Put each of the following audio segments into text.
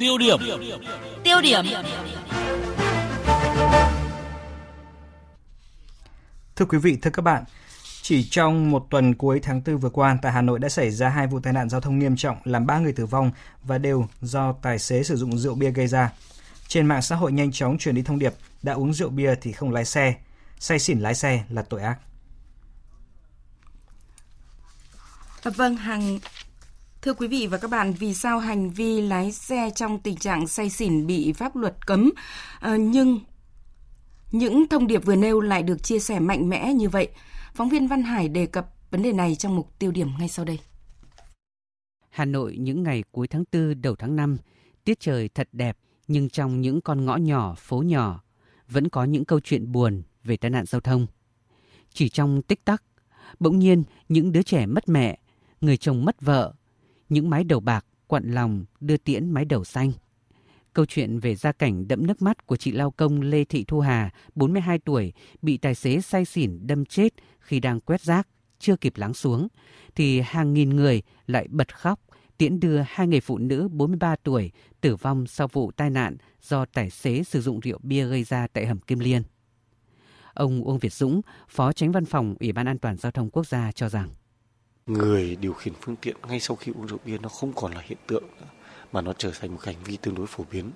Tiêu điểm. Tiêu điểm. Thưa quý vị, thưa các bạn, chỉ trong một tuần cuối tháng 4 vừa qua, tại Hà Nội đã xảy ra hai vụ tai nạn giao thông nghiêm trọng làm 3 người tử vong và đều do tài xế sử dụng rượu bia gây ra. Trên mạng xã hội nhanh chóng truyền đi thông điệp đã uống rượu bia thì không lái xe, say xỉn lái xe là tội ác. Vâng, hàng Thưa quý vị và các bạn, vì sao hành vi lái xe trong tình trạng say xỉn bị pháp luật cấm, à, nhưng những thông điệp vừa nêu lại được chia sẻ mạnh mẽ như vậy? Phóng viên Văn Hải đề cập vấn đề này trong mục tiêu điểm ngay sau đây. Hà Nội những ngày cuối tháng 4 đầu tháng 5, tiết trời thật đẹp nhưng trong những con ngõ nhỏ, phố nhỏ vẫn có những câu chuyện buồn về tai nạn giao thông. Chỉ trong tích tắc, bỗng nhiên những đứa trẻ mất mẹ, người chồng mất vợ, những mái đầu bạc quặn lòng đưa tiễn mái đầu xanh. Câu chuyện về gia cảnh đẫm nước mắt của chị lao công Lê Thị Thu Hà, 42 tuổi, bị tài xế say xỉn đâm chết khi đang quét rác, chưa kịp lắng xuống, thì hàng nghìn người lại bật khóc tiễn đưa hai người phụ nữ 43 tuổi tử vong sau vụ tai nạn do tài xế sử dụng rượu bia gây ra tại hầm Kim Liên. Ông Uông Việt Dũng, Phó Tránh Văn phòng Ủy ban An toàn Giao thông Quốc gia cho rằng Người điều khiển phương tiện ngay sau khi uống rượu bia nó không còn là hiện tượng nữa, mà nó trở thành một hành vi tương đối phổ biến.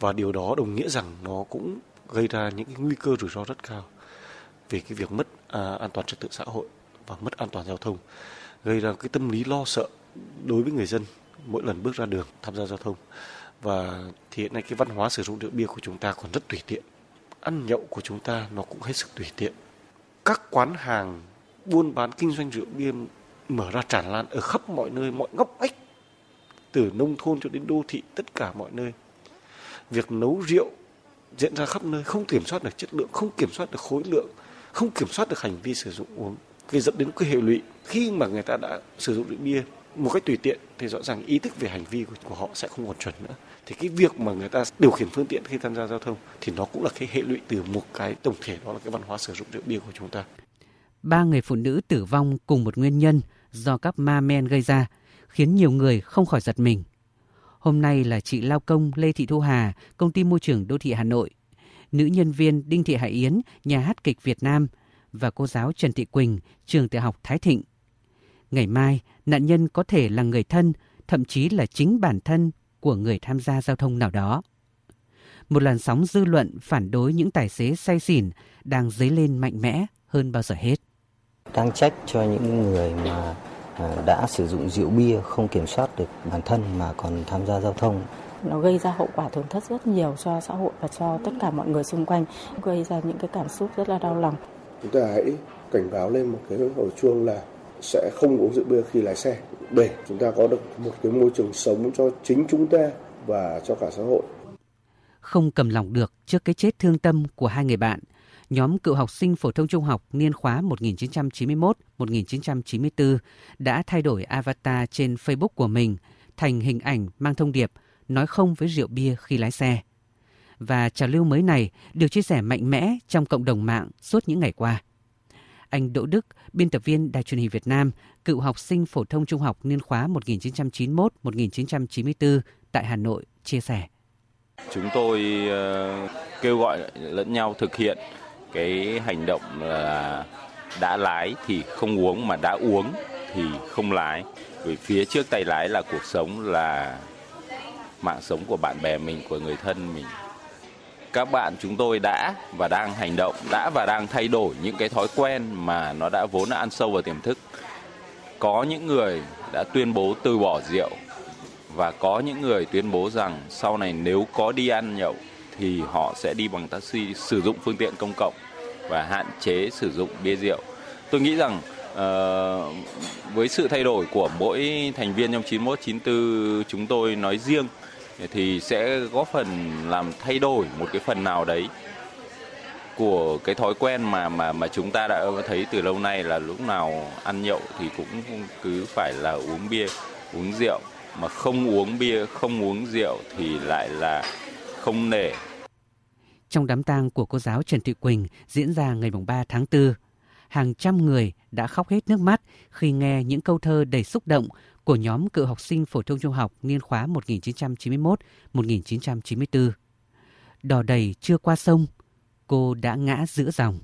Và điều đó đồng nghĩa rằng nó cũng gây ra những cái nguy cơ rủi ro rất cao về cái việc mất à, an toàn trật tự xã hội và mất an toàn giao thông, gây ra cái tâm lý lo sợ đối với người dân mỗi lần bước ra đường tham gia giao thông và thì hiện nay cái văn hóa sử dụng rượu bia của chúng ta còn rất tùy tiện ăn nhậu của chúng ta nó cũng hết sức tùy tiện các quán hàng buôn bán kinh doanh rượu bia mở ra tràn lan ở khắp mọi nơi mọi ngóc ngách từ nông thôn cho đến đô thị tất cả mọi nơi. Việc nấu rượu diễn ra khắp nơi không kiểm soát được chất lượng không kiểm soát được khối lượng không kiểm soát được hành vi sử dụng uống. Vì dẫn đến cái hệ lụy khi mà người ta đã sử dụng rượu bia một cách tùy tiện thì rõ ràng ý thức về hành vi của, của họ sẽ không còn chuẩn nữa. Thì cái việc mà người ta điều khiển phương tiện khi tham gia giao thông thì nó cũng là cái hệ lụy từ một cái tổng thể đó là cái văn hóa sử dụng rượu bia của chúng ta. Ba người phụ nữ tử vong cùng một nguyên nhân do các ma men gây ra khiến nhiều người không khỏi giật mình hôm nay là chị lao công Lê Thị Thu Hà, công ty môi trường đô thị Hà Nội, nữ nhân viên Đinh Thị Hải Yến, nhà hát kịch Việt Nam và cô giáo Trần Thị Quỳnh, trường tiểu học Thái Thịnh. Ngày mai, nạn nhân có thể là người thân, thậm chí là chính bản thân của người tham gia giao thông nào đó. Một làn sóng dư luận phản đối những tài xế say xỉn đang dấy lên mạnh mẽ hơn bao giờ hết. Đang trách cho những người mà à, đã sử dụng rượu bia không kiểm soát được bản thân mà còn tham gia giao thông. Nó gây ra hậu quả tổn thất rất nhiều cho xã hội và cho tất cả mọi người xung quanh gây ra những cái cảm xúc rất là đau lòng. Chúng ta hãy cảnh báo lên một cái hồi chuông là sẽ không uống rượu bia khi lái xe. Để chúng ta có được một cái môi trường sống cho chính chúng ta và cho cả xã hội. Không cầm lòng được trước cái chết thương tâm của hai người bạn, nhóm cựu học sinh phổ thông trung học niên khóa 1991-1994 đã thay đổi avatar trên Facebook của mình thành hình ảnh mang thông điệp nói không với rượu bia khi lái xe. Và trào lưu mới này được chia sẻ mạnh mẽ trong cộng đồng mạng suốt những ngày qua. Anh Đỗ Đức, biên tập viên Đài truyền hình Việt Nam, cựu học sinh phổ thông trung học niên khóa 1991-1994 tại Hà Nội chia sẻ. Chúng tôi ờ, kêu gọi lẫn nhau thực hiện cái hành động là đã lái thì không uống mà đã uống thì không lái. Vì phía trước tay lái là cuộc sống là mạng sống của bạn bè mình, của người thân mình các bạn chúng tôi đã và đang hành động đã và đang thay đổi những cái thói quen mà nó đã vốn đã ăn sâu vào tiềm thức có những người đã tuyên bố từ bỏ rượu và có những người tuyên bố rằng sau này nếu có đi ăn nhậu thì họ sẽ đi bằng taxi sử dụng phương tiện công cộng và hạn chế sử dụng bia rượu. Tôi nghĩ rằng uh, với sự thay đổi của mỗi thành viên trong 91 94 chúng tôi nói riêng thì sẽ góp phần làm thay đổi một cái phần nào đấy của cái thói quen mà mà mà chúng ta đã thấy từ lâu nay là lúc nào ăn nhậu thì cũng cứ phải là uống bia, uống rượu. Mà không uống bia, không uống rượu thì lại là không nể. Trong đám tang của cô giáo Trần Thị Quỳnh diễn ra ngày 3 tháng 4, hàng trăm người đã khóc hết nước mắt khi nghe những câu thơ đầy xúc động của nhóm cựu học sinh phổ thông trung học niên khóa 1991-1994. Đò đầy chưa qua sông, cô đã ngã giữa dòng.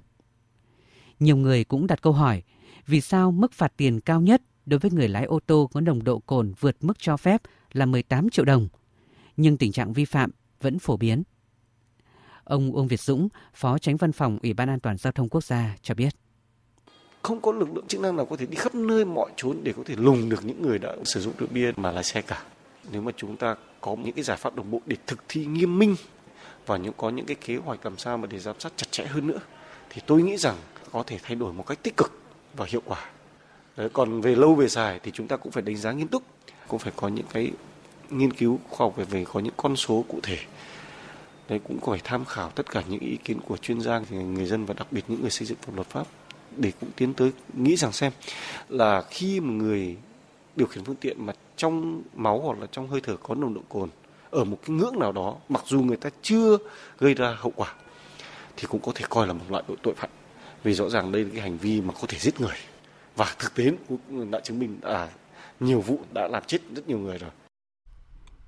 Nhiều người cũng đặt câu hỏi, vì sao mức phạt tiền cao nhất đối với người lái ô tô có nồng độ cồn vượt mức cho phép là 18 triệu đồng, nhưng tình trạng vi phạm vẫn phổ biến. Ông Uông Việt Dũng, Phó Tránh Văn phòng Ủy ban An toàn Giao thông Quốc gia cho biết. Không có lực lượng chức năng nào có thể đi khắp nơi mọi chốn để có thể lùng được những người đã sử dụng rượu bia mà lái xe cả. Nếu mà chúng ta có những cái giải pháp đồng bộ để thực thi nghiêm minh và những có những cái kế hoạch làm sao mà để giám sát chặt chẽ hơn nữa thì tôi nghĩ rằng có thể thay đổi một cách tích cực và hiệu quả. Đấy, còn về lâu về dài thì chúng ta cũng phải đánh giá nghiêm túc, cũng phải có những cái nghiên cứu khoa học về về có những con số cụ thể. Đấy, cũng phải tham khảo tất cả những ý kiến của chuyên gia, người dân và đặc biệt những người xây dựng luật pháp để cũng tiến tới nghĩ rằng xem là khi một người điều khiển phương tiện mà trong máu hoặc là trong hơi thở có nồng độ cồn ở một cái ngưỡng nào đó, mặc dù người ta chưa gây ra hậu quả, thì cũng có thể coi là một loại tội phạm. Vì rõ ràng đây là cái hành vi mà có thể giết người. Và thực tế cũng đã chứng minh là nhiều vụ đã làm chết rất nhiều người rồi.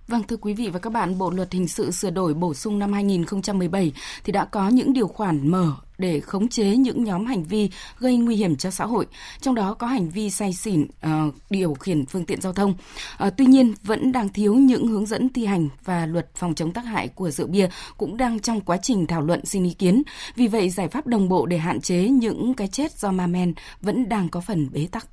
Vâng thưa quý vị và các bạn, Bộ luật hình sự sửa đổi bổ sung năm 2017 thì đã có những điều khoản mở để khống chế những nhóm hành vi gây nguy hiểm cho xã hội, trong đó có hành vi say xỉn uh, điều khiển phương tiện giao thông. Uh, tuy nhiên vẫn đang thiếu những hướng dẫn thi hành và luật phòng chống tác hại của rượu bia cũng đang trong quá trình thảo luận xin ý kiến. Vì vậy giải pháp đồng bộ để hạn chế những cái chết do ma men vẫn đang có phần bế tắc.